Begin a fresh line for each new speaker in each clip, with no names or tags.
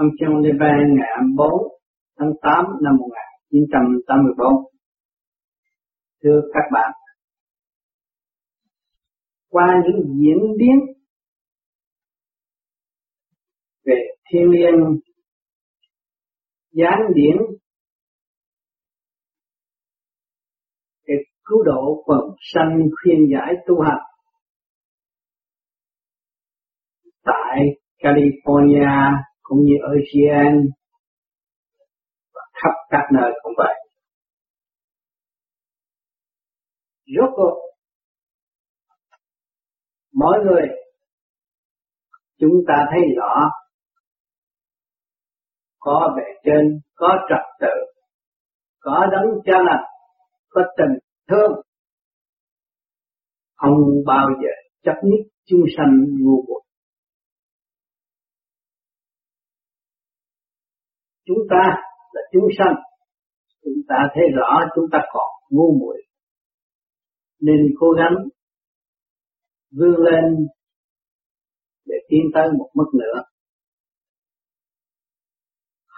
Ông John Levan ngày 24 tháng 8 năm 1984. Thưa các bạn, qua những diễn biến về thiên nhiên gián điển để cứu độ quần sanh khuyên giải tu hành tại California cũng như Ocean và khắp các nơi cũng vậy. Rốt cuộc mỗi người chúng ta thấy rõ có bề trên, có trật tự, có đấng cha lành, có tình thương. Không bao giờ chấp nhất chúng sanh ngu muội. Chúng ta là chúng sanh, chúng ta thấy rõ chúng ta còn ngu muội. Nên cố gắng vươn lên để tiến tới một mức nữa.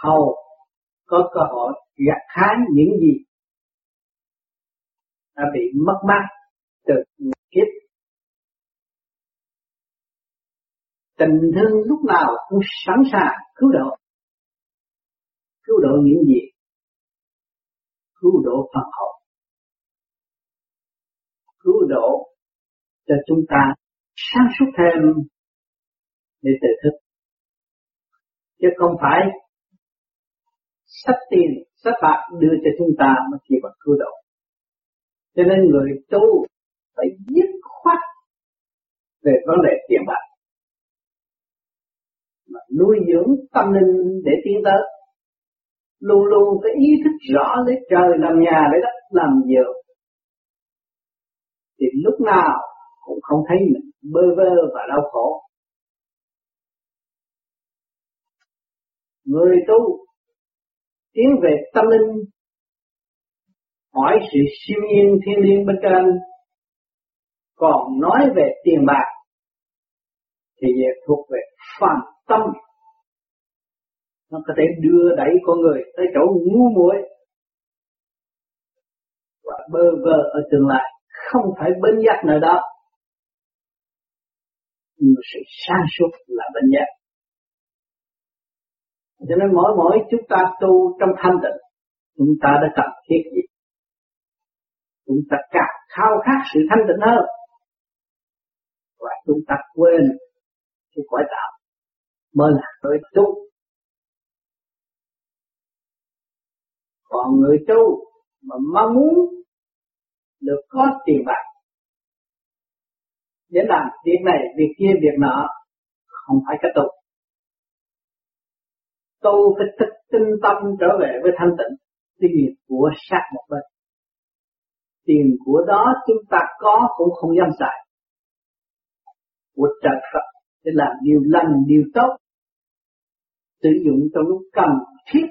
Hầu có cơ hội gặt hái những gì đã bị mất mát từ kiếp. Tình thương lúc nào cũng sẵn sàng cứu độ cứu độ những gì? Cứu độ phần hồn cứu độ cho chúng ta sáng suốt thêm để tự thức. Chứ không phải sách tiền, sách bạc đưa cho chúng ta mà chỉ bằng cứu độ. Cho nên người tu phải dứt khoát về vấn đề tiền bạc. Mà nuôi dưỡng tâm linh để tiến tới luôn luôn phải ý thức rõ lấy trời làm nhà lấy đất làm giường thì lúc nào cũng không thấy mình bơ vơ và đau khổ. Người tu tiến về tâm linh, hỏi sự siêu nhiên thiên liêng bên trên, còn nói về tiền bạc thì về thuộc về phàm tâm nó có thể đưa đẩy con người tới chỗ ngu muội và bơ vơ ở tương lai. Không phải bên giác nơi đó, nhưng sự sáng suốt là bên giác. Cho nên mỗi mỗi chúng ta tu trong thanh tịnh, chúng ta đã cần thiết gì? Chúng ta càng khao khát sự thanh tịnh hơn. Và chúng ta quên cái quả đạo mới là tới tu còn người tu mà mong muốn được có tiền bạc, để làm việc này, việc kia, việc nọ, không phải cái tu. Tu phải thức tinh tâm trở về với thanh tịnh tiền của sát một bên. Tiền của đó chúng ta có cũng không dám xài. Của trời Phật, để làm điều lành, điều tốt, sử dụng trong lúc cần thiết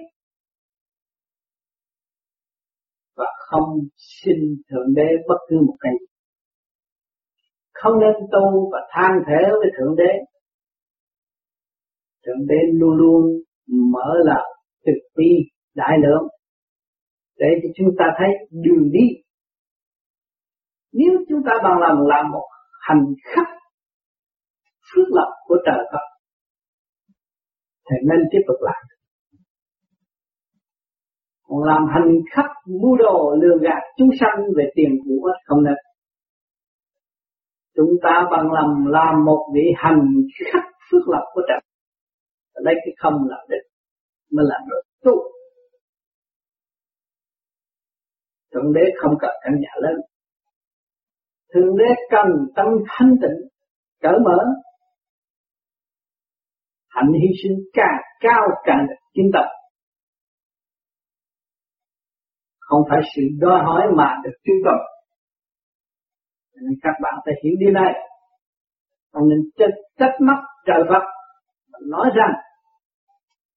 không xin thượng đế bất cứ một cái không nên tu và than thế với thượng đế. Thượng đế luôn luôn mở là thực ti đại lượng, để cho chúng ta thấy đường đi. Nếu chúng ta bằng lòng làm một hành khắc phước lộc của trời Phật, thì nên tiếp tục làm còn làm hành khách mua đồ lừa gạt chúng sanh về tiền của không nên. Chúng ta bằng lòng làm một vị hành khắc phước lộc của trời lấy cái không làm đích mới làm được tu. Thượng đế không cần căn nhà lớn. Thượng đế cần tâm thanh tịnh, cởi mở. Hạnh hy sinh càng cao càng được chứng tập không phải sự đòi hỏi mà được tiêu cầu nên các bạn phải hiểu điều này. Không nên trách, trách mắt trời Phật nói rằng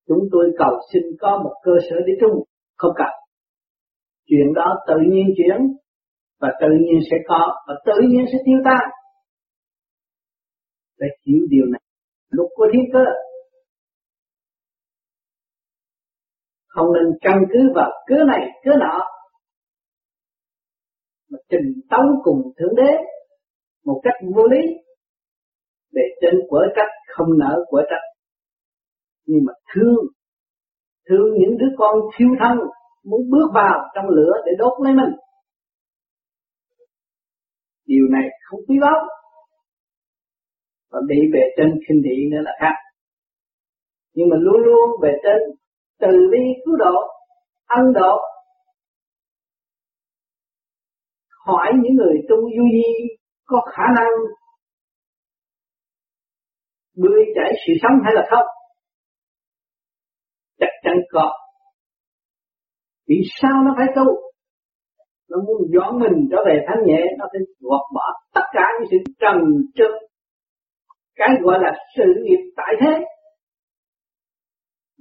chúng tôi cầu xin có một cơ sở để trung không cần. Chuyện đó tự nhiên chuyển và tự nhiên sẽ có và tự nhiên sẽ tiêu tan. Phải hiểu điều này. Lúc của thiên cơ không nên căn cứ vào cớ này, cớ nọ. Mà trình tấu cùng thượng đế một cách vô lý để trên quở trách, không nở quở trách. Nhưng mà thương thương những đứa con thiêu thân, muốn bước vào trong lửa để đốt lấy mình. Điều này không quý báu. Và bị bề trên khinh thị nữa là khác. Nhưng mà luôn luôn bề trên từ bi cứu độ, ân độ. Hỏi những người tu du di có khả năng bươi chảy sự sống hay là không? Chắc chắn có. Vì sao nó phải tu? Nó muốn dọn mình trở về thanh nhẹ, nó phải gọt bỏ tất cả những sự trần trơ cái gọi là sự nghiệp tại thế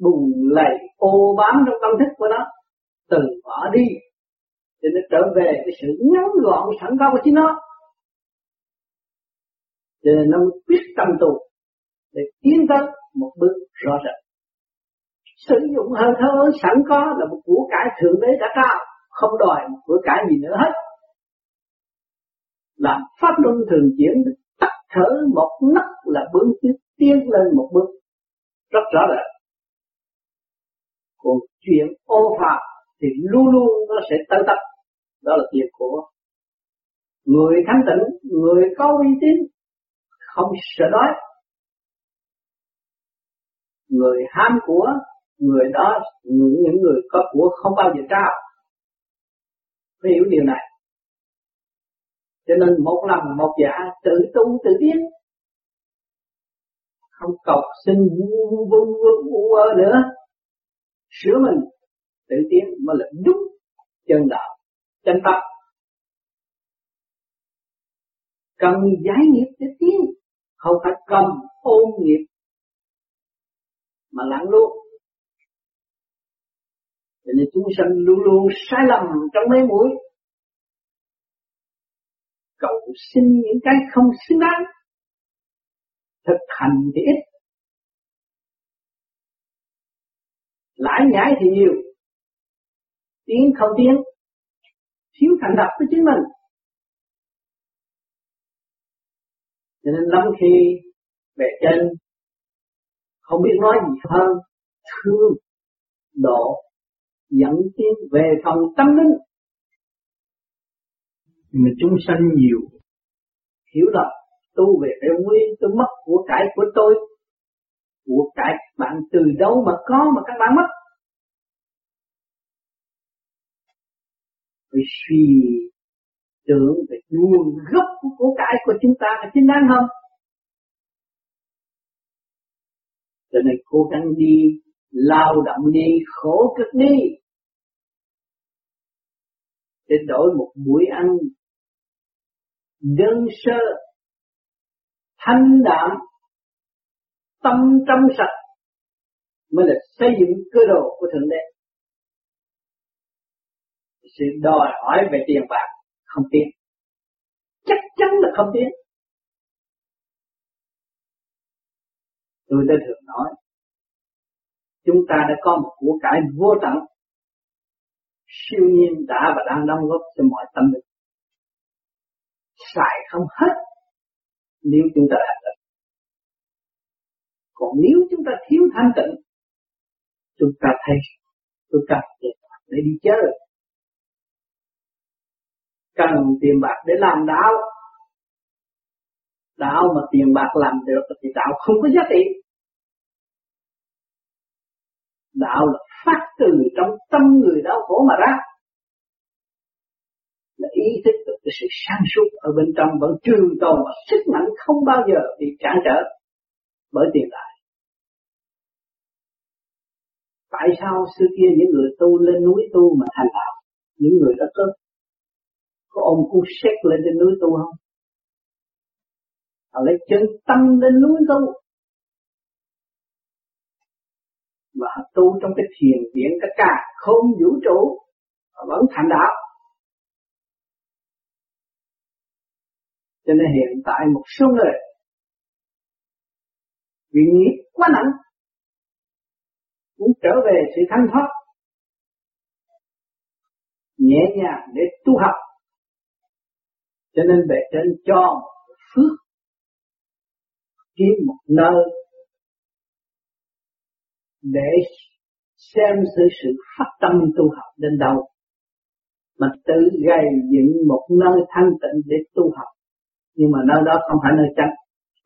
bùng lầy ô bám trong tâm thức của nó, từ bỏ đi. Để nó trở về cái sự ngắn gọn sẵn có của chính nó. Cho nên nó quyết tâm tu để tiến tới một bước rõ rệt. Sử dụng hơi thở sẵn có là một của cải thượng đế đã trao, không đòi một của cải gì nữa hết. Làm pháp luân thường chuyển, tắt thở một nấc là bước tiến lên một bước. Rất rõ rệt còn chuyện ô phạm thì luôn luôn nó sẽ tới tập đó là việc của người thanh tịnh người có uy tín không sợ đói người ham của người đó những những người có của không bao giờ trao phải hiểu điều này cho nên một lần một dạ tự tu tự tiến không cầu xin vu vu vu nữa sửa mình, tự tiến mới là đúng chân đạo, chân tâm cần giải nghiệp để tiến, không phải cầm ôn nghiệp mà lặng luôn cho nên chúng sanh luôn luôn sai lầm trong mấy mũi. Cầu xin những cái không xứng đáng, thực hành thì ít lãi nhãi thì nhiều. Tiến không tiến thiếu thành lập với chính mình. Cho nên lắm khi về trên không biết nói gì hơn thương độ dẫn tiến về phần tâm linh. Nhưng mà chúng sanh nhiều. Hiểu là tu về cái quy tôi mất của cải của tôi của cải bạn từ đâu mà có mà các bạn mất phải suy tưởng về nguồn gốc của của cải của chúng ta là chính đáng không cho nên cố gắng đi lao động đi, khổ cực đi, để đổi một buổi ăn đơn sơ, thanh đạm, tâm trong sạch, mới là xây dựng cơ đồ của thượng đế sự đòi hỏi về tiền bạc không tiến. Chắc chắn là không tiến. Tôi đã thường nói, chúng ta đã có một của cải vô tận. Siêu nhiên đã và đang đóng góp cho mọi tâm linh. Xài không hết nếu chúng ta thành tịnh còn nếu chúng ta thiếu thanh tịnh, chúng ta thấy, chúng ta để đi chơi cần tiền bạc để làm đạo. Đạo mà tiền bạc làm được thì đạo không có giá trị. Đạo là phát từ trong tâm người đau khổ mà ra. Là ý thức được cái sự sáng suốt ở bên trong vẫn trường tồn và sức mạnh không bao giờ bị cản trở bởi tiền tài tại sao xưa kia những người tu lên núi tu mà thành đạo? Những người đó có có ôm cu xét lên trên núi tu không? Họ lấy chân tâm lên núi tu. Và họ tu trong cái thiền viện cái cả, không vũ trụ, họ vẫn thành đạo. Cho nên hiện tại một số người vì nghiệp quá nặng, muốn trở về sự thanh thoát, nhẹ nhàng để tu học cho nên bề trên cho phước kiếm một nơi để xem sự sự phát tâm tu học đến đâu. Mà tự gây dựng một nơi thanh tịnh để tu học. Nhưng mà nơi đó không phải nơi chân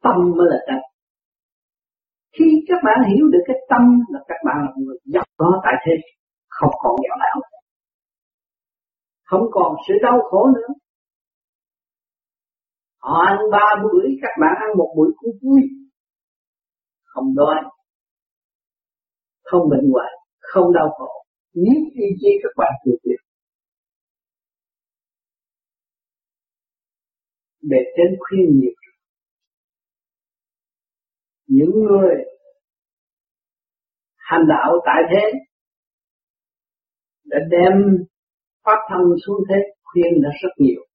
tâm mới là chân. khi các bạn hiểu được cái tâm là các bạn là người giàu có tại thế. Không còn nghèo não không còn sự đau khổ nữa họ ăn ba bữa các bạn ăn một bữa cũng vui. Không đói, không bệnh hoạn, không đau khổ. Nếu ý chí các bạn tu việc để trên khuyên nhiều. Những người hành đạo tại thế đã đem phát thân xuống thế, khuyên đã rất nhiều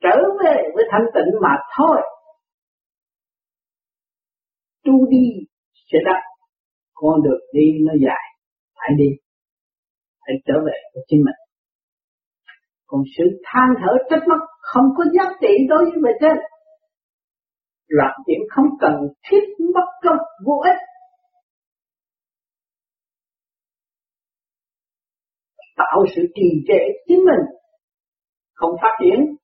trở về với thanh tịnh mà thôi. Tu đi sẽ đắc con được đi nó dài. Phải đi, phải trở về với chính mình. Còn sự than thở trách móc không có giá trị đối với bề trên. Làm chuyện không cần thiết mất công vô ích. Tạo sự trì trệ chính mình, không phát triển.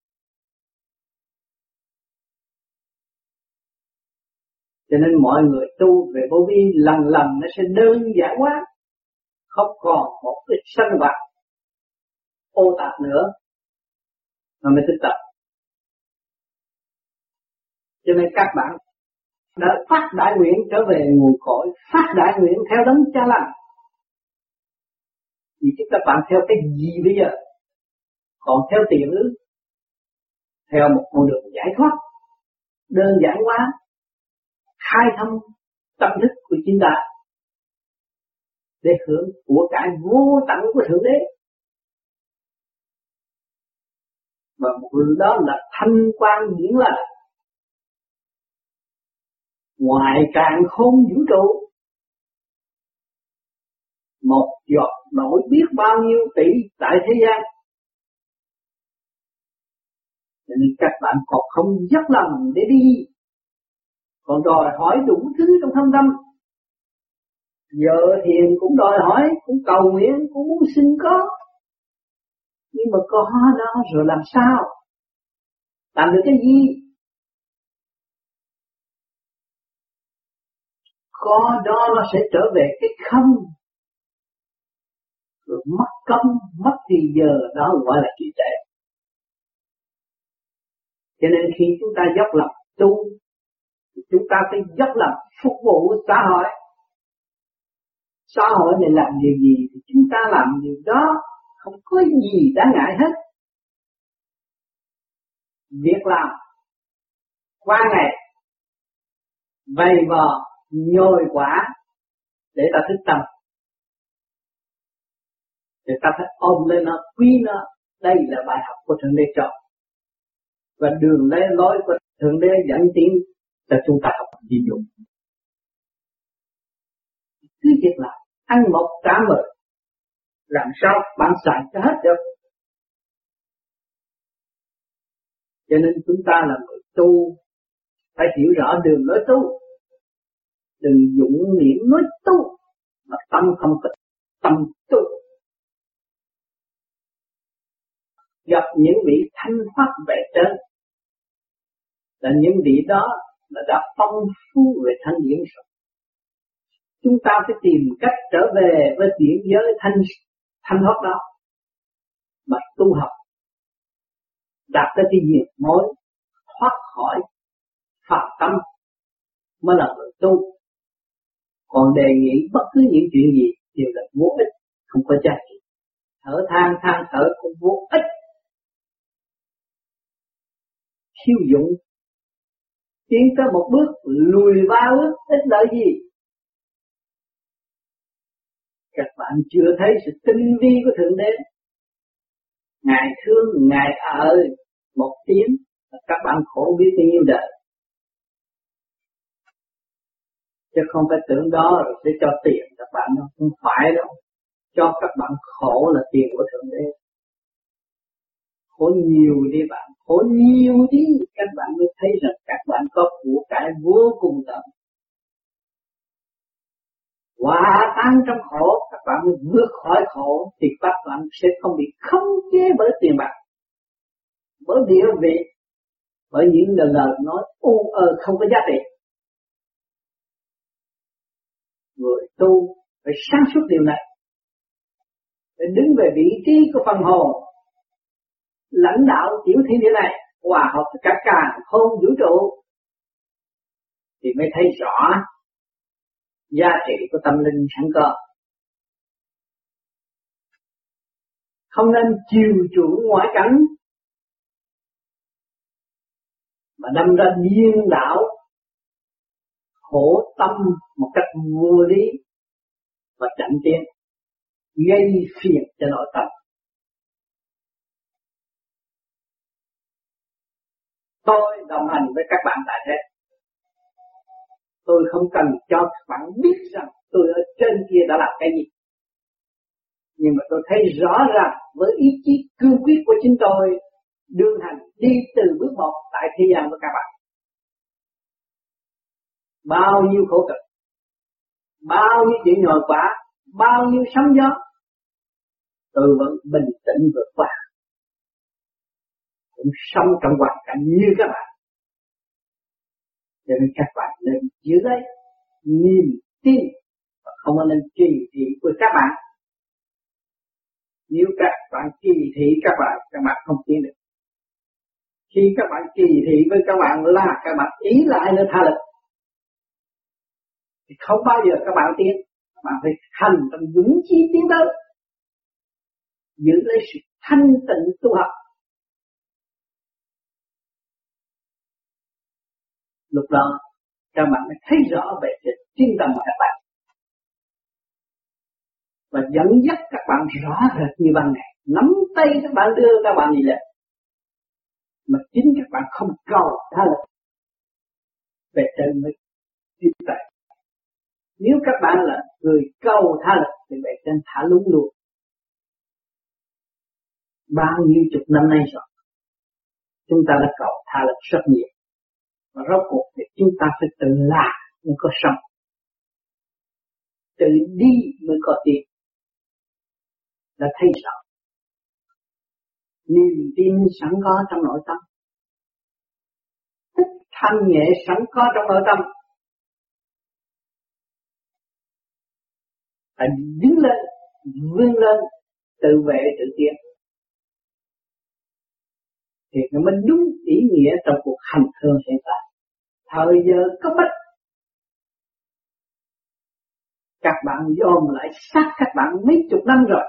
Cho nên mọi người tu về vô vi, lần lần nó sẽ đơn giản quá. Không còn một cái sân vật ô tạp nữa mà mới tích tập. Cho nên các bạn đã phát đại nguyện trở về nguồn cội, phát đại nguyện theo đấng cha lành. Thì chúng các bạn theo cái gì bây giờ? Còn theo tiền ư theo một con đường giải thoát. Đơn giản quá khai thông tâm thức của chính ta để hưởng của cải vô tận của thượng đế. Và một đó là thanh quan điển là ngoài càng không vũ trụ, một giọt nổi biết bao nhiêu tỷ tại thế gian. Nên các bạn còn không dốc lòng để đi còn đòi hỏi đủ thứ trong thâm tâm. Giờ thiền cũng đòi hỏi, cũng cầu nguyện, cũng muốn xin có. Nhưng mà có đó rồi làm sao? Làm được cái gì? Có đó nó sẽ trở về cái không. Rồi mất công, mất thì giờ đó gọi là trì trệ. Cho nên khi chúng ta dốc lòng tu chúng ta phải dốc lòng phục vụ xã hội. Xã hội này làm điều gì thì chúng ta làm điều đó. Không có gì đáng ngại hết. Việc làm qua ngày vầy vò, nhồi quả để ta thức tâm. Để ta phải ôm lên nó, quý nó. Đây là bài học của thượng đế chọn và đường lấy lối của thượng đế dẫn tiến cho chúng ta học đi dùng cứ việc là ăn một trả mười làm sao bạn xài cho hết được. Cho nên chúng ta là người tu, phải hiểu rõ đường lối tu. Đừng dụng niệm nói tu mà tâm không tịch tâm tu. Gặp những vị thanh thoát về trên, là những vị đó là đã phong phú về thanh điển rồi. Chúng ta phải tìm cách trở về với điển giới thanh thanh thoát đó mà tu học, đạt tới cái diệt mối thoát khỏi phạm tâm mới là người tu. Còn đề nghị bất cứ những chuyện gì đều là vô ích, không có giá trị. Thở than than thở cũng vô ích. Khiêu dụng tiến tới một bước lùi ba bước ít lợi gì? Các bạn chưa thấy sự tinh vi của thượng đế. Ngài thương, ngài ở một tiếng các bạn khổ biết bao nhiêu đời. Chứ không phải tưởng đó rồi sẽ cho tiền các bạn đâu. Không phải đâu. Cho các bạn khổ là tiền của thượng đế khổ nhiều đi bạn, khổ nhiều đi. Các bạn mới thấy rằng các bạn có của cải vô cùng tận. Hòa tan trong khổ, các bạn mới vượt khỏi khổ, thì các bạn sẽ không bị khống chế bởi tiền bạc. Bởi địa vị, bởi những lời lời nói u ơ không có giá trị. Người tu phải sáng suốt điều này. Để đứng về vị trí của phần hồn lãnh đạo tiểu thiên địa này, hòa hợp tất cả càng không vũ trụ, thì mới thấy rõ giá trị của tâm linh sẵn có. Không nên chiều chuộng ngoại cảnh, mà đâm ra điên đảo khổ tâm một cách vô lý và chậm tiến, gây phiền cho nội tâm. Tôi đồng hành với các bạn tại thế tôi không cần cho các bạn biết rằng tôi ở trên kia đã làm cái gì. Nhưng mà tôi thấy rõ ràng với ý chí cương quyết của chính tôi đương hành đi từ bước một tại thế gian với các bạn. Bao nhiêu khổ cực, bao nhiêu chuyện nhồi quả, bao nhiêu sóng gió, tôi vẫn bình tĩnh vượt qua cũng sống trong hoàn cảnh như các bạn. Cho nên các bạn nên giữ lấy niềm tin và không nên kỳ thị của các bạn. Nếu các bạn kỳ thị các bạn các bạn không tiến được. Khi các bạn kỳ thị với các bạn là các bạn ý lại nữa tha lực, thì không bao giờ các bạn tiến. Các bạn phải hành trong dũng chi tiến tới. Giữ lấy sự thanh tịnh tu học. Lúc đó, các bạn mới thấy rõ về cái chân tâm của các bạn. Và dẫn dắt các bạn rõ rệt như ban ngày. Nắm tay các bạn đưa các bạn đi lên. Mà chính các bạn không cầu tha lực. Về trên mới tiếp tại nếu các bạn là người cầu tha lực, thì về trên thả lúng luôn. Bao nhiêu chục năm nay rồi, chúng ta đã cầu tha lực rất nhiều và rốt cuộc thì chúng ta phải tự làm mới có sống. Tự đi mới có tiền. Đã thấy rõ niềm tin sẵn có trong nội tâm. Thích thanh nhẹ sẵn có trong nội tâm. Phải đứng lên, vươn lên, tự vệ, tự tiến thì nó mới đúng ý nghĩa trong cuộc hành hương hiện tại thời giờ có bích các bạn dồn lại sát các bạn mấy chục năm rồi.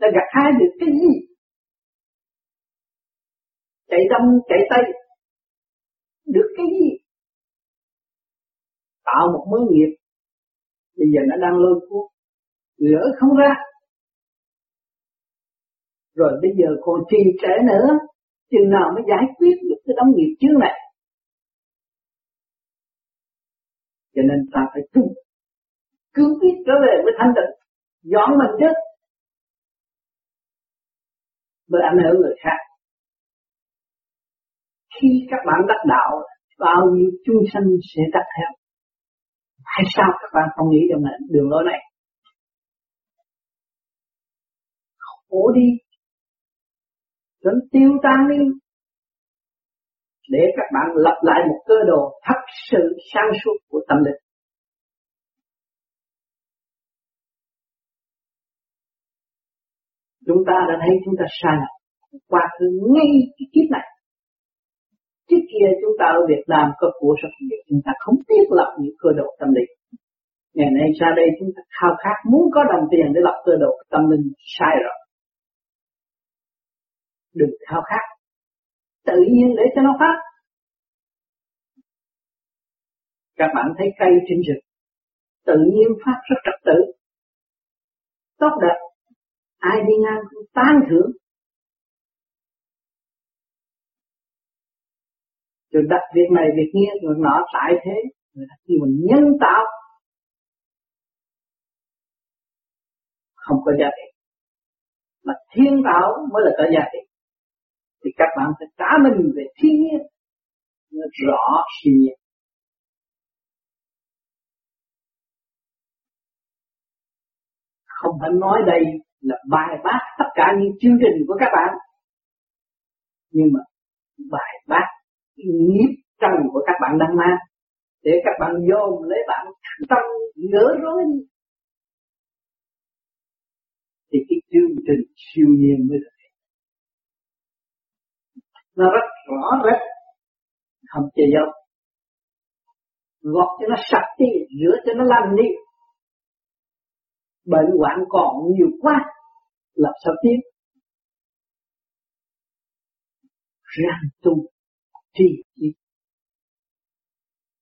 Đã gặt hai được cái gì? Chạy đông, chạy tây. Được cái gì? Tạo một mối nghiệp. Bây giờ nó đang lôi cuốn. Gỡ không ra. Rồi bây giờ còn trì trễ nữa. Chừng nào mới giải quyết được cái đóng nghiệp trước này? Cho nên ta phải tu cứ biết trở về với thanh tịnh, dọn mình trước mới ảnh hưởng người khác. Khi các bạn đắc đạo, bao nhiêu chúng sanh sẽ đắc theo. Hay sao các bạn không nghĩ rằng này đường lối này? Khổ đi. Vẫn tiêu tan đi để các bạn lập lại một cơ đồ thật sự sáng suốt của tâm linh. Chúng ta đã thấy chúng ta sai lầm qua thứ ngay cái kiếp này. Trước kia chúng ta ở Việt Nam có của rất nhiều, chúng ta không thiết lập những cơ độ tâm linh. Ngày nay ra đây chúng ta khao khát muốn có đồng tiền để lập cơ độ tâm linh sai rồi. Đừng khao khát tự nhiên để cho nó phát. Các bạn thấy cây trên rừng tự nhiên phát rất trật tự. Tốt đẹp. Ai đi ngang cũng tán thưởng. Rồi đặt việc này việc kia, người nọ tại thế, người ta kêu mình nhân tạo. Không có giá trị. Mà thiên tạo mới là có giá trị thì các bạn phải trả mình về thiên nhiên, nó rõ siêu nhiên. Không phải nói đây là bài bác tất cả những chương trình của các bạn, nhưng mà bài bác nghiệp trần của các bạn đang mang, để các bạn dồn lấy bạn tâm ngỡ rối đi. Thì cái chương trình siêu nhiên mới được nó rất rõ rệt. Không che dâu gọt cho nó sạch đi, rửa cho nó lành đi. Bệnh hoạn còn nhiều quá, làm sao tiến? Răng tu, tri chi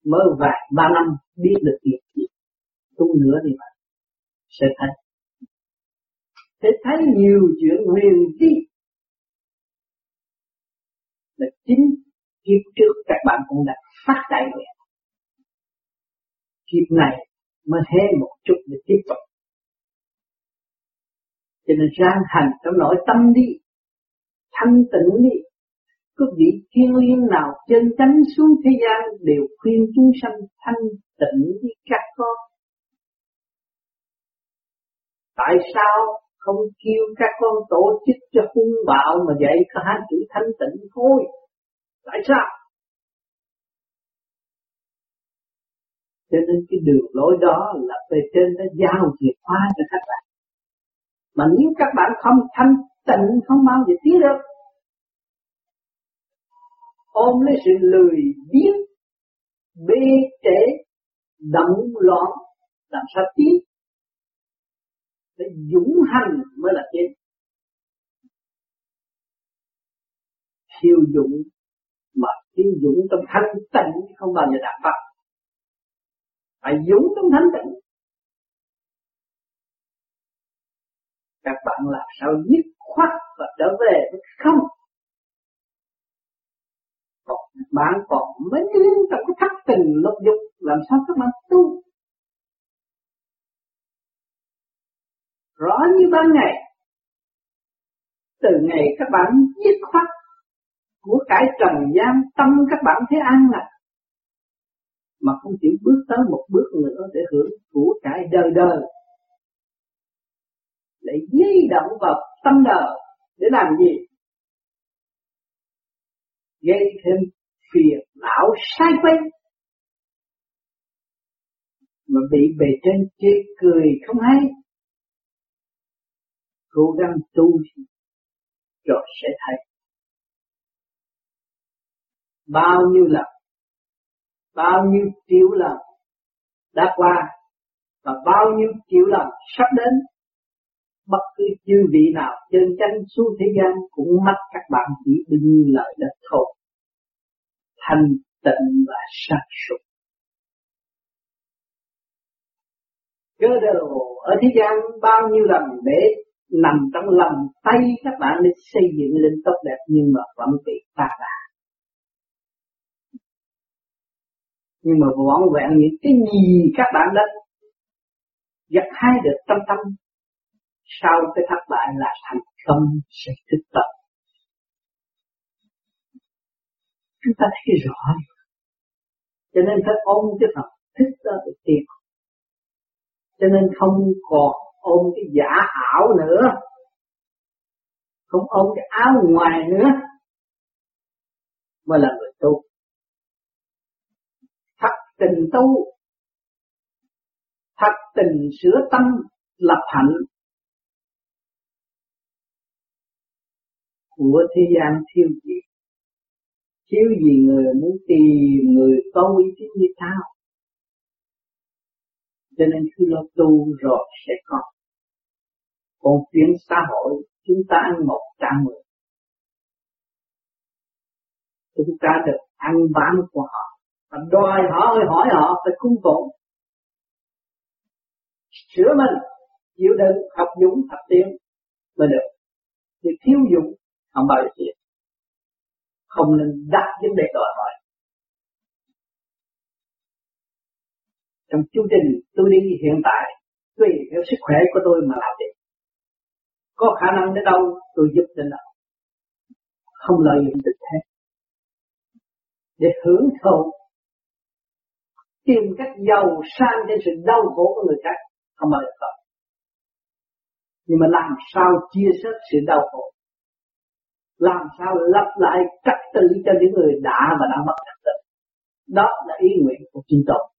mới vài ba năm biết được việc gì tu nữa thì bạn sẽ thấy. Sẽ thấy nhiều chuyện huyền bí là chính kiếp trước các bạn cũng đã phát đại nguyện. Kiếp này mới hé một chút để tiếp tục. Cho nên ráng hành trong nội tâm đi, thanh tịnh đi có vị thiên liêng nào chân chánh xuống thế gian đều khuyên chúng sanh thanh tịnh đi các con. Tại sao không kêu các con tổ chức cho hung bạo mà dạy có hai chữ thanh tịnh thôi. Tại sao? Cho nên cái đường lối đó là về trên đã giao chìa khóa cho các bạn. Mà nếu các bạn không thanh tịnh, không bao giờ tiến được, ôm lấy sự lười biếng, bê trễ động loạn, làm sao tiến phải dũng hành mới là chết. Thiêu dũng mà thiêu dũng trong thanh tịnh không bao giờ đạt pháp phải dũng trong thanh tịnh. Các bạn làm sao dứt khoát và trở về với không? Còn bạn còn mấy trong cái thất tình lục dục, làm sao các bạn tu? Rõ như ban ngày. Từ ngày các bạn dứt khoát của cải trần gian tâm các bạn thấy an lạc mà không chịu bước tới một bước nữa để hưởng của cải đời đời. Để di động vào tâm đời để làm gì? Gây thêm phiền não sai quay mà bị bề trên chê cười không hay cố gắng tu rồi sẽ thấy bao nhiêu lần, bao nhiêu triệu lần đã qua và bao nhiêu triệu lần sắp đến, bất cứ chư vị nào trên chánh xuống thế gian cũng mất các bạn chỉ bao nhiêu lời đất thôi. Thanh tịnh và sáng suốt. Cơ đồ ở thế gian bao nhiêu lần để nằm trong lòng tay các bạn để xây dựng lên tốt đẹp nhưng mà vẫn bị phá đà nhưng mà vẫn vẹn những cái gì các bạn đã gặt hai được tâm tâm, sau cái thất bại là thành công sẽ thức tập chúng ta thấy rõ. Cho nên phải ôm cái phần thức đó để tiến cho nên không còn ôm cái giả ảo nữa. Không ôm cái áo ngoài nữa. Mới là người tu. Thật tình tu. Thật tình sửa tâm, lập hạnh. Của thế gian thiêu gì? Thiếu gì người muốn tìm người có uy tín như sao cho nên cứ lo tu rồi sẽ có. Còn chuyện xã hội, chúng ta ăn một trăm mười. Chúng ta được ăn bán của họ. Và đòi họ ơi, hỏi họ phải cung phụng. Sửa mình, chịu đựng, học dũng, học tiến mới được. Thì thiếu dũng, không bao giờ tiến không nên đặt vấn đề đòi hỏi. Trong chương trình tôi đi hiện tại tùy theo sức khỏe của tôi mà làm việc có khả năng đến đâu tôi giúp đến đó, không lợi dụng được thế. Để hưởng thụ tìm cách giàu sang trên sự đau khổ của người khác không bao giờ có. Nhưng mà làm sao chia sẻ sự đau khổ? Làm sao lặp lại trật tự cho những người đã và đang mất trật tự? Đó là ý nguyện của chính tôi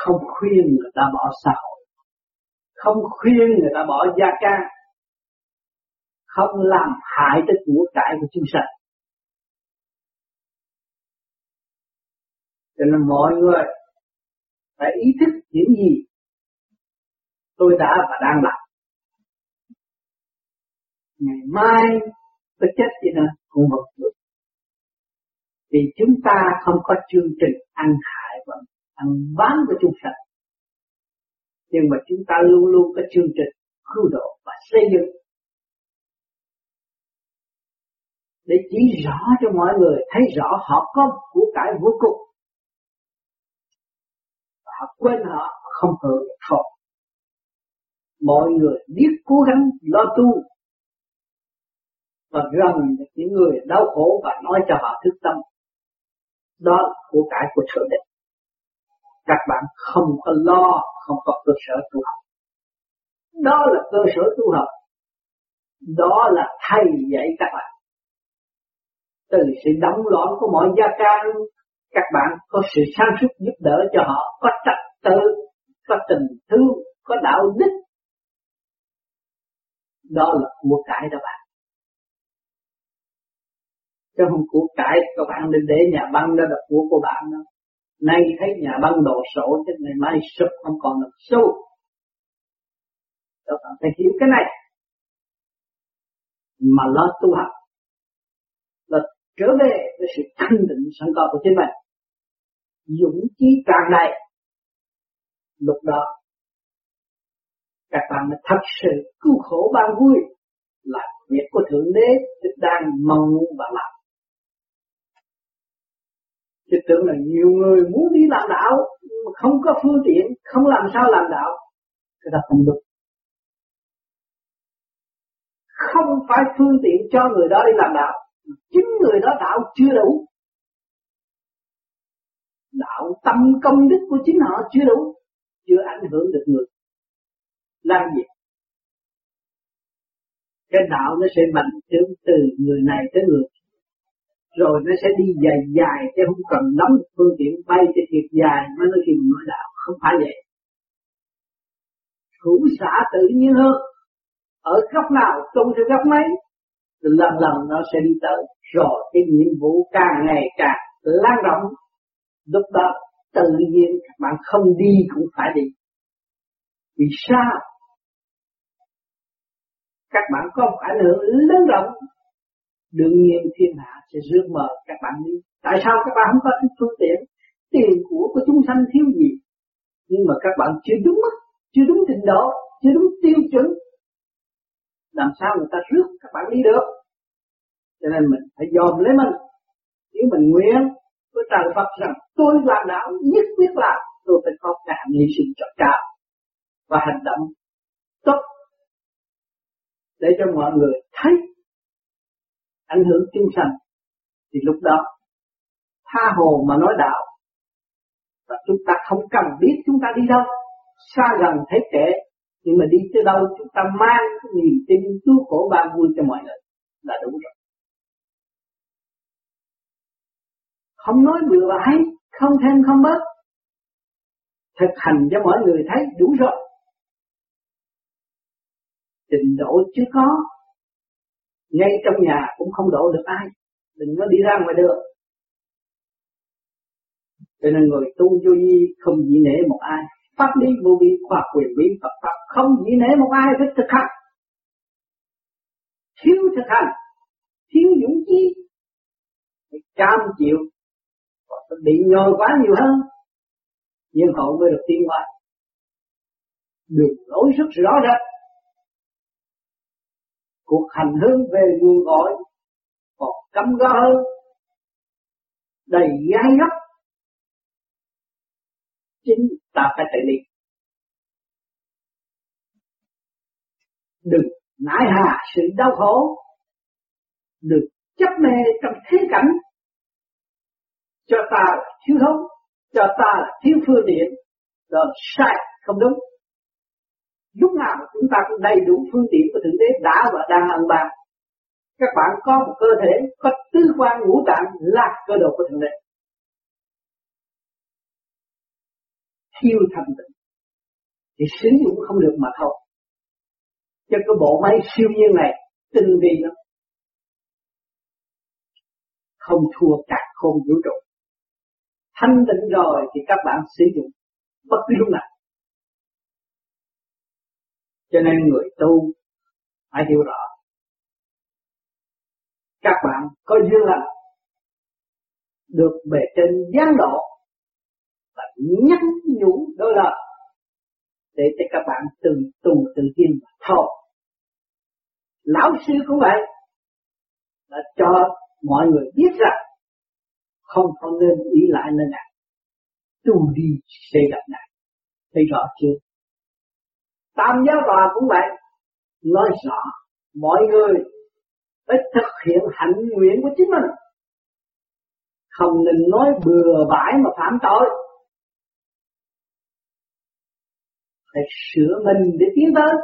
không khuyên người ta bỏ xã hội. Không khuyên người ta bỏ gia ca, không làm hại tới của cải của chúng sanh cho nên mọi người phải ý thức những gì tôi đã và đang làm. Ngày mai tôi chết thì nó cũng vẫn được. Vì chúng ta không có chương trình ăn hại và ăn bán với chúng sanh nhưng mà chúng ta luôn luôn có chương trình cứu độ và xây dựng. Để chỉ rõ cho mọi người thấy rõ họ có của cải vô cùng họ quên họ không hưởng thọ mọi người biết cố gắng lo tu. Và gần những người đau khổ và nói cho họ thức tâm. Đó là của cải của thượng đế các bạn không có lo, không có cơ sở tu học. Đó là cơ sở tu học. Đó là thầy dạy các bạn. Từ sự đóng loạn của mọi gia can, các bạn có sự sáng suốt giúp đỡ cho họ, có trật tự, có tình thương, có đạo đức. Đó là của cải đó bạn. Chứ không của cải các bạn nên để nhà băng đó là của của bạn đâu nay thấy nhà băng đổ sổ chứ ngày mai sụp, không còn được sâu các bạn phải hiểu cái này. Mà lo tu học là trở về với sự thanh định sẵn có của chính mình. Dũng chí tràn đầy lúc đó, các bạn mới thật sự cứu khổ ban vui. Là việc của thượng đế đang mong muốn và làm. Chứ tưởng là nhiều người muốn đi làm đạo mà không có phương tiện, không làm sao làm đạo, cái đó không được. Không phải phương tiện cho người đó đi làm đạo, chính người đó đạo chưa đủ. Đạo tâm công đức của chính họ chưa đủ, chưa ảnh hưởng được người. Làm gì? Cái đạo nó sẽ mạnh trướng từ người này tới người rồi nó sẽ đi dài dài, chứ không cần nắm phương tiện bay cho thiệt dài. Mới nói khi nói đạo, không phải vậy. Thủ xã tự nhiên hơn. Ở góc nào trong cái góc mấy lần lần nó sẽ đi tới. Rồi cái nhiệm vụ càng ngày càng lan rộng. Lúc đó, tự nhiên các bạn không đi cũng phải đi. Vì sao? Các bạn có một ảnh hưởng lớn rộng đương nhiên thiên hạ sẽ rước mời các bạn đi. Tại sao các bạn không có phương tiện, tiền của của chúng sanh thiếu gì? Nhưng mà các bạn chưa đúng chưa đúng trình độ, chưa đúng tiêu chuẩn. Làm sao người ta rước các bạn đi được? Cho nên mình phải dòm lấy mình. Nếu mình nguyện với trời Phật rằng tôi làm đạo nhất quyết là tôi phải có cả hy sinh cho cao và hành động tốt để cho mọi người thấy ảnh hưởng chúng sanh thì lúc đó tha hồ mà nói đạo. Và chúng ta không cần biết chúng ta đi đâu, xa gần thế kệ nhưng mà đi tới đâu chúng ta mang cái niềm tin cứu khổ ban vui cho mọi người là đủ rồi. Không nói bừa bãi, không thêm không bớt. Thực hành cho mọi người thấy đủ rồi. Trình độ chưa có ngay trong nhà cũng không độ được ai. Đừng có đi ra ngoài đường. Cho nên người tu vô vi không dĩ nể một ai. Pháp lý vô vi, khoa quyền bí, Phật pháp không dĩ nể một ai phải thực hành. Thiếu thực hành, thiếu dũng chí, phải cam chịu. Phải bị nhồi quá nhiều hơn, nhưng họ mới được tiến hóa đường lối rất rõ rệt cuộc hành hướng về nguồn gọi còn cấm gỡ hơn, đầy gai gắt chính ta phải tự đi. Đừng nãi hà sự đau khổ, đừng chấp mê trong thế cảnh. Cho ta là thiếu thốn, cho ta là thiếu phương tiện đó sai không đúng lúc nào chúng ta cũng đầy đủ phương tiện của thượng đế đã và đang ân ban. Các bạn có một cơ thể, có tứ quan ngũ tạng là cơ đồ của thượng đế. Thiêu thành tịnh thì sử dụng không được mà thôi. Cho cái bộ máy siêu nhiên này, tinh vi lắm. Không thua cả không vũ trụ. Thanh tịnh rồi thì các bạn sử dụng bất cứ lúc nào cho nên người tu phải hiểu rõ. Các bạn có duyên lành, được bề trên giáng độ và nhắc nhủ đôi lời để cho các bạn từ tu tự tin mà thôi. Lão sư cũng vậy là cho mọi người biết rằng không có nên ý lại nơi này tu đi xây lập này thấy rõ chưa? Tam giáo tòa cũng vậy. Nói rõ, mọi người phải thực hiện hạnh nguyện của chính mình. Không nên nói bừa bãi mà phạm tội. Phải sửa mình để tiến tới,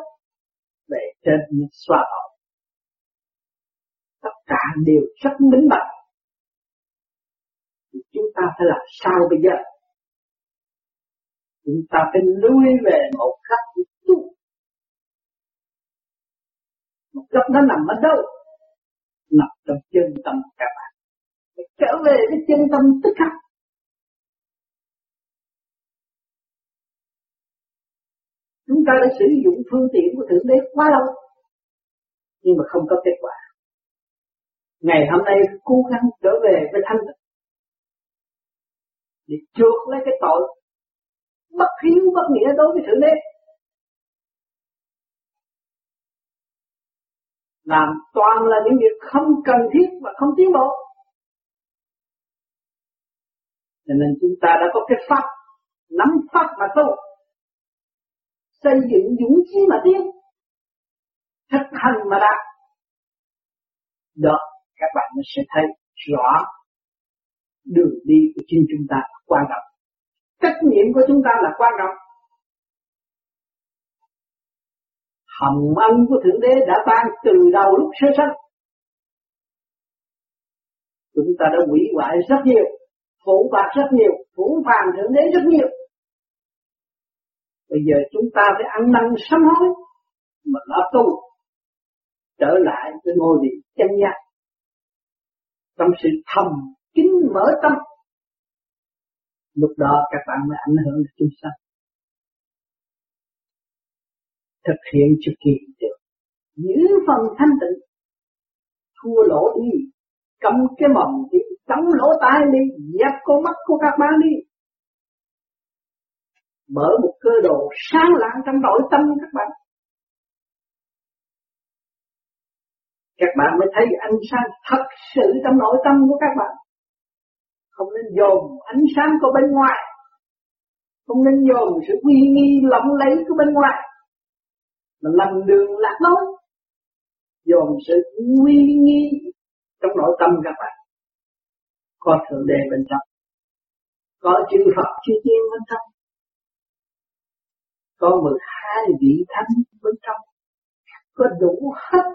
để trên xoa tội. Tất cả đều rất minh bạch. Chúng ta phải làm sao bây giờ? Chúng ta phải lui về một cách tu một chút nó nằm ở đâu? Nằm trong chân tâm các bạn. Trở về cái chân tâm tức khắc. Chúng ta đã sử dụng phương tiện của thượng đế quá lâu, nhưng mà không có kết quả. Ngày hôm nay cố gắng trở về với thanh tịnh để chuộc lấy cái tội bất hiếu bất nghĩa đối với thượng đế. Làm toàn là những việc không cần thiết và không tiến bộ. Cho nên chúng ta đã có cái pháp, nắm pháp mà tu. Xây dựng dũng chí mà tiến. Thực hành mà đạt. Đó, các bạn sẽ thấy rõ đường đi của chính chúng ta quan trọng. Trách nhiệm của chúng ta là quan trọng. Hồng ân của thượng đế đã ban từ đầu lúc sơ sanh. Chúng ta đã hủy hoại rất nhiều phủ bạc rất nhiều phủ phàng thượng đế rất nhiều. Bây giờ chúng ta phải ăn năn sám hối, mà lo tu, trở lại với ngôi vị chân giác trong sự thầm kính mở tâm, lúc đó các bạn mới ảnh hưởng được chúng sanh thực hiện cho kỳ được. Giữ phần thanh tịnh, thua lỗ đi, cầm cái mầm đi đóng lỗ tai đi dắt con mắt của các bạn đi. Mở một cơ đồ sáng lạng trong nội tâm các bạn. Các bạn mới thấy ánh sáng thật sự trong nội tâm của các bạn. Không nên dồn ánh sáng của bên ngoài. Không nên dồn sự uy nghi lộng lẫy của bên ngoài mà lầm đường lạc lối dồn sự nguy nghi trong nội tâm các bạn. Có thượng đề bên trong. Có chư Phật chư tiên bên trong. Có mười hai vị thánh bên trong. Có đủ hết.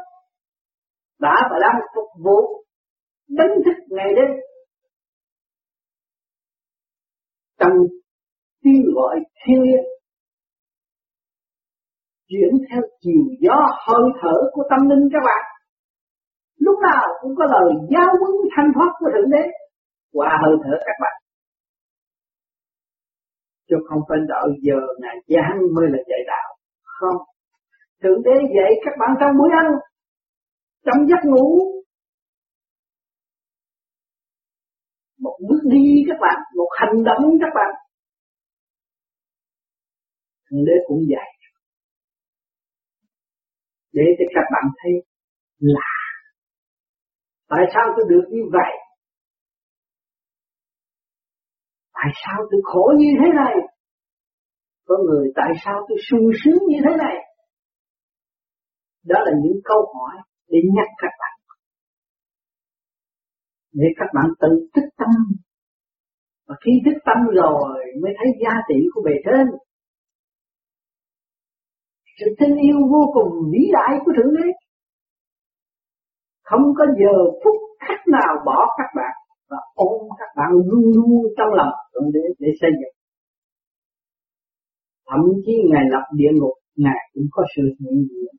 Đã và đang phục vụ đánh thức ngày đêm. Trong tiếng gọi thiên liêng chuyển theo chiều gió hơi thở của tâm linh các bạn. Lúc nào cũng có lời giáo huấn thanh thoát của thượng đế qua hơi thở các bạn. Chứ không phải đợi giờ ngày giáng mới là dạy đạo. Không. Thượng đế dạy các bạn trong buổi ăn, trong giấc ngủ. Một bước đi các bạn, một hành động các bạn. Thượng đế cũng dạy để cho các bạn thấy là tại sao tôi được như vậy? Tại sao tôi khổ như thế này? Có người tại sao tôi sung sướng như thế này? Đó là những câu hỏi để nhắc các bạn. Để các bạn tự thức tâm. Và khi thức tâm rồi mới thấy giá trị của bề trên sự tình yêu vô cùng vĩ đại của thượng đế. Không có giờ phút khắc nào bỏ các bạn và ôm các bạn luôn luôn trong lòng thượng đế để xây dựng. Thậm chí ngài lập địa ngục, ngài cũng có sự hiện diện.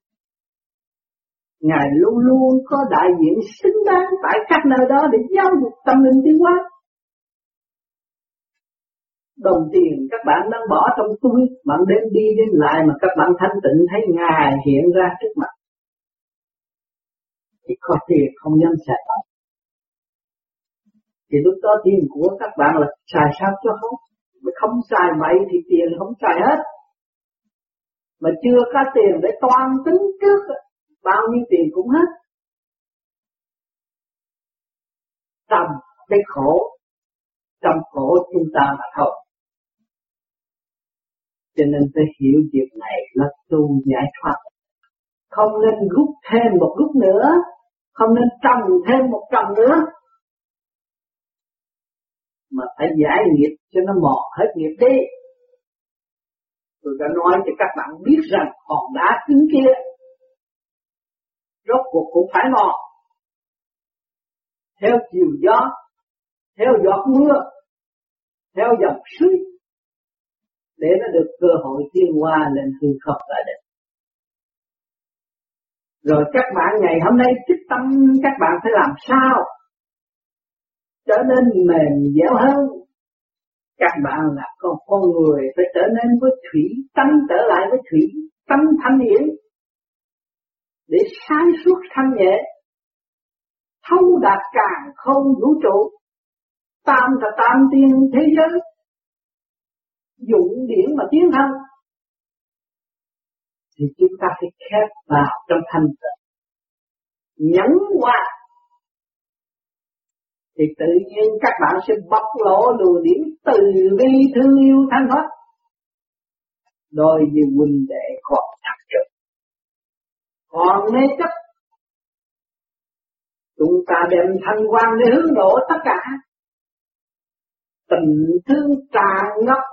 Ngài luôn luôn có đại diện xứng đáng tại các nơi đó để giáo dục tâm linh tiến hóa đồng tiền các bạn đang bỏ trong túi, bạn đến đi đến lại mà các bạn thanh tịnh thấy ngài hiện ra trước mặt. Thì có tiền không dám xài thì lúc đó tiền của các bạn là xài sao cho hết mà không xài vậy thì tiền không xài hết. Mà chưa có tiền để toan tính trước, bao nhiêu tiền cũng hết. Trầm cái khổ trong khổ chúng ta mà thôi cho nên phải hiểu việc này là tu giải thoát. Không nên rút thêm một rút nữa. Không nên trồng thêm một trồng nữa. Mà phải giải nghiệp cho nó mòn hết nghiệp đi. Tôi đã nói cho các bạn biết rằng hòn đá cứng kia, rốt cuộc cũng phải mòn theo chiều gió, theo giọt mưa, theo dòng suối để nó được cơ hội tiến qua lên hư không lại định rồi các bạn ngày hôm nay thích tâm, các bạn phải làm sao trở nên mềm dẻo hơn? Các bạn là con con người, phải trở nên với thủy tâm trở lại với thủy tâm thanh điển để sáng suốt thanh nhẹ, thấu đạt càng không vũ trụ. Tam là tam tiên thế giới dụng điển mà tiến thân, thì chúng ta phải khép vào trong thanh tịnh, nhẫn qua thì tự nhiên các bạn sẽ bộc lộ lùi điển từ bi thương yêu thanh thoát, đôi như huynh đệ còn thật trực còn mê chấp, chúng ta đem thanh quan để hướng độ tất cả. Tình thương tràn ngập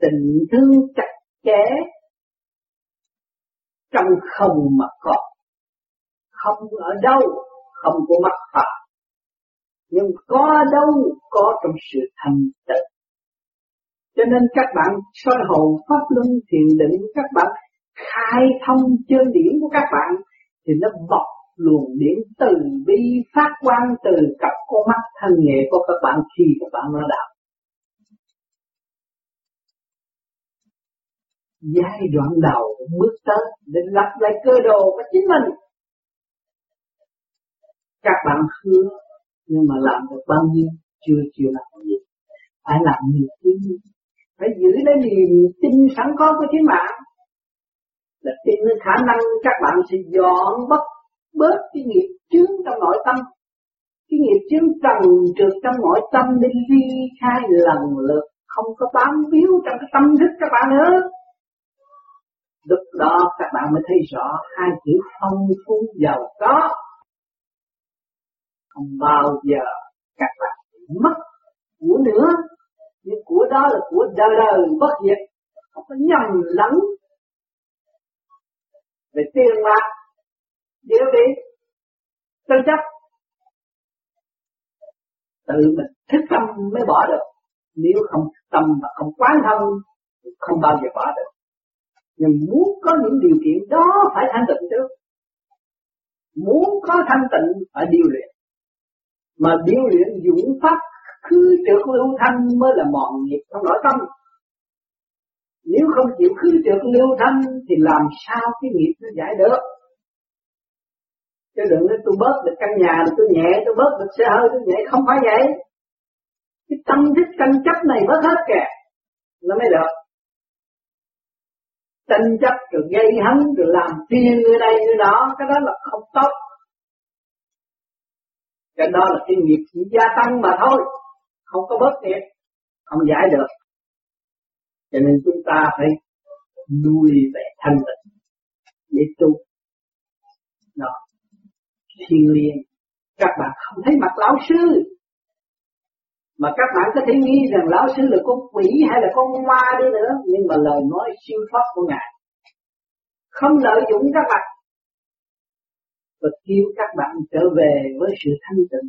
tình thương chặt chẽ trong không mà có. Không ở đâu, không có mặt phật. Nhưng có đâu, có trong sự thành tịnh cho nên các bạn soi hồn pháp luân thiền định, các bạn khai thông chân điển của các bạn, thì nó bọc luồng điển từ bi, phát quang từ cặp con mắt thân nghệ của các bạn khi các bạn nó đạo. Giai đoạn đầu, bước tới để lập lại cơ đồ của chính mình. Các bạn hứa, nhưng mà làm được bao nhiêu, chưa chịu làm gì phải làm nhiều thứ phải giữ lấy niềm tin sẵn có của chính bạn. Là tin khả năng các bạn sẽ dọn bất bớt cái nghiệp chướng trong nội tâm. Cái nghiệp chướng trần trượt trong nội tâm đi ly khai lần lượt. Không có bám víu trong cái tâm thức các bạn nữa lúc đó các bạn mới thấy rõ hai chữ phong phú giàu có. Không bao giờ các bạn mất của nữa. Nhưng của đó là của đời đời bất diệt. Không có nhầm lẫn. Về tiền bạc điều đi, tranh chấp tự mình thức tâm mới bỏ được. Nếu không tâm mà không quán thông không bao giờ bỏ được nhưng muốn có những điều kiện đó phải thanh tịnh trước. Muốn có thanh tịnh phải điều luyện. Mà điều luyện dũng pháp cứ trượt lưu thanh mới là mòn nghiệp trong nội tâm. Nếu không chịu khứ trượt lưu thanh thì làm sao cái nghiệp nó giải được? Chứ đừng nói tôi bớt được căn nhà, tôi nhẹ, tôi bớt được xe hơi, tôi nhẹ. Không phải vậy. Cái tâm thức tranh chấp này bớt hết kìa. Nó mới được tranh chấp rồi gây hấn rồi làm phiền người đây người đó cái đó là không tốt. Cái đó là cái nghiệp chỉ gia tăng mà thôi không có bớt nghiệp không giải được. Cho nên chúng ta phải nuôi về thanh tịnh để tu. Đó. Thiên liên, các bạn không thấy mặt lão sư mà các bạn có thể nghĩ rằng lão sư là con quỷ hay là con ma đi nữa, nhưng mà lời nói siêu thoát của ngài không lợi dụng các bạn và kêu các bạn trở về với sự thanh tịnh.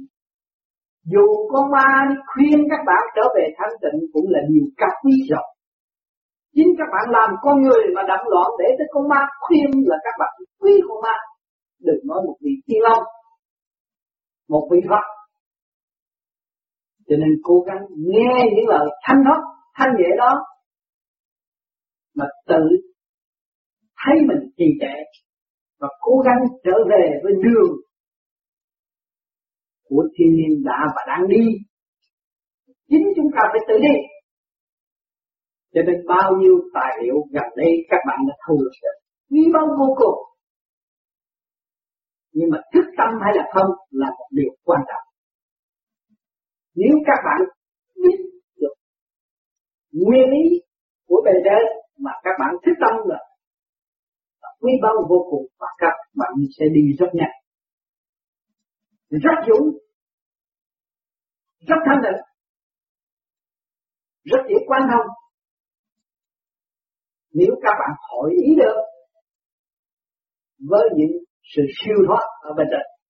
Dù con ma đi khuyên các bạn trở về thanh tịnh cũng là điều cao quý rồi chính các bạn làm con người mà động loạn để tới con ma khuyên là các bạn quý con ma. Đừng nói một vị tiên long, một vị Phật cho nên cố gắng nghe những lời thanh thoát thanh nhẹ đó, mà tự thấy mình trì trệ và cố gắng trở về với đường của thiên nhiên đã và đang đi. Chính chúng ta phải tự đi. Cho nên bao nhiêu tài liệu gần đây các bạn đã thu được được, quý báu vô cùng. Nhưng mà thức tâm hay là không là một điều quan trọng nếu các bạn biết được nguyên lý của bề trên mà các bạn thích tâm là quý báu vô cùng và các bạn sẽ đi rất nhanh. Rất dũng, rất thanh định rất dễ quan thông. Nếu các bạn hỏi ý được với những sự siêu thoát ở bên trên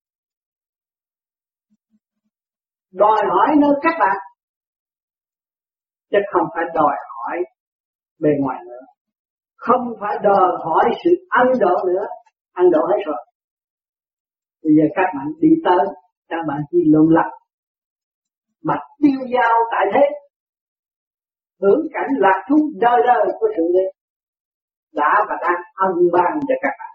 đòi hỏi nơi các bạn. Chứ không phải đòi hỏi bề ngoài nữa. Không phải đòi hỏi sự ăn độ nữa. Ăn độ hết rồi. Bây giờ các bạn đi tới, các bạn chỉ lộn lặt mà tiêu dao tại thế. Hưởng cảnh lạc thú đời đời của sự đế đã và đang ân ban cho các bạn.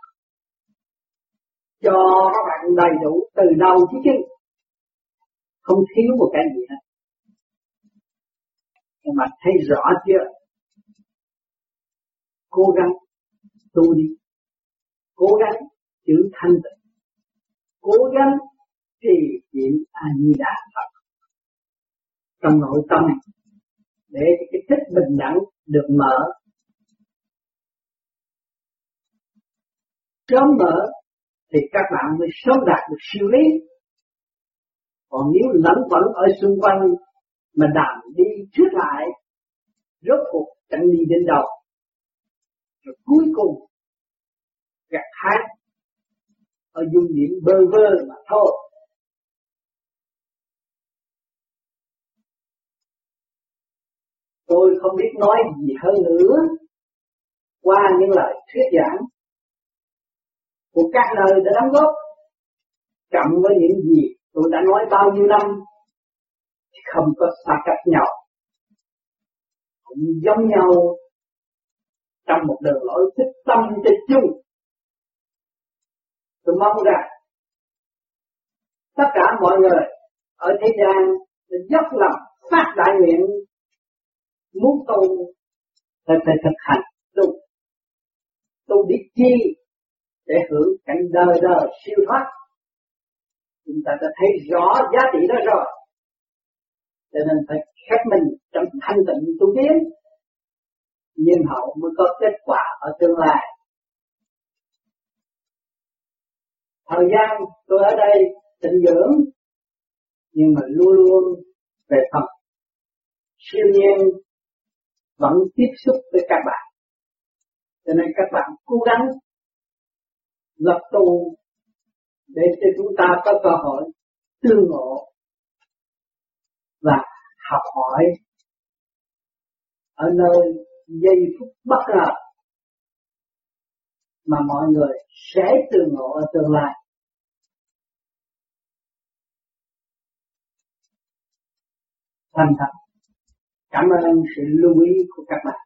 Cho các bạn đầy đủ từ đầu chí chân không thiếu một cái gì hết. Nhưng mà thấy rõ chưa? Cố gắng tu đi. Cố gắng giữ thanh tịnh. Cố gắng trì niệm a di đà phật. Trong nội tâm để cái thích bình đẳng được mở. Sớm mở thì các bạn mới sớm đạt được siêu lý còn nếu lẫn quẩn ở xung quanh mà đàm đi trước lại, rốt cuộc chẳng đi đến đâu. Rồi cuối cùng, gặt hái ở dung điểm bơ vơ mà thôi. Tôi không biết nói gì hơn nữa qua những lời thuyết giảng của các nơi đã đóng góp. Cộng với những gì tôi đã nói bao nhiêu năm, không có xa cách nhau. Cũng giống nhau trong một đường lối thích tâm thích chung. Tôi mong rằng tất cả mọi người ở thế gian để dốc lòng phát đại nguyện muốn tu, phải phải thực hành tu. Tu biết chi để hưởng cảnh đời đời siêu thoát chúng ta đã thấy rõ giá trị đó rồi. Cho nên phải khép mình trong thanh tịnh tu tiến. Nhiên hậu mới có kết quả ở tương lai. Thời gian tôi ở đây tịnh dưỡng, nhưng mà luôn luôn về phần. Siêu nhiên vẫn tiếp xúc với các bạn. Cho nên các bạn cố gắng lập tu để cho chúng ta có cơ hội tương ngộ và học hỏi ở nơi giây phút bất ngờ mà mọi người sẽ tương ngộ ở tương lai. Thành thật, cảm ơn sự lưu ý của các bạn.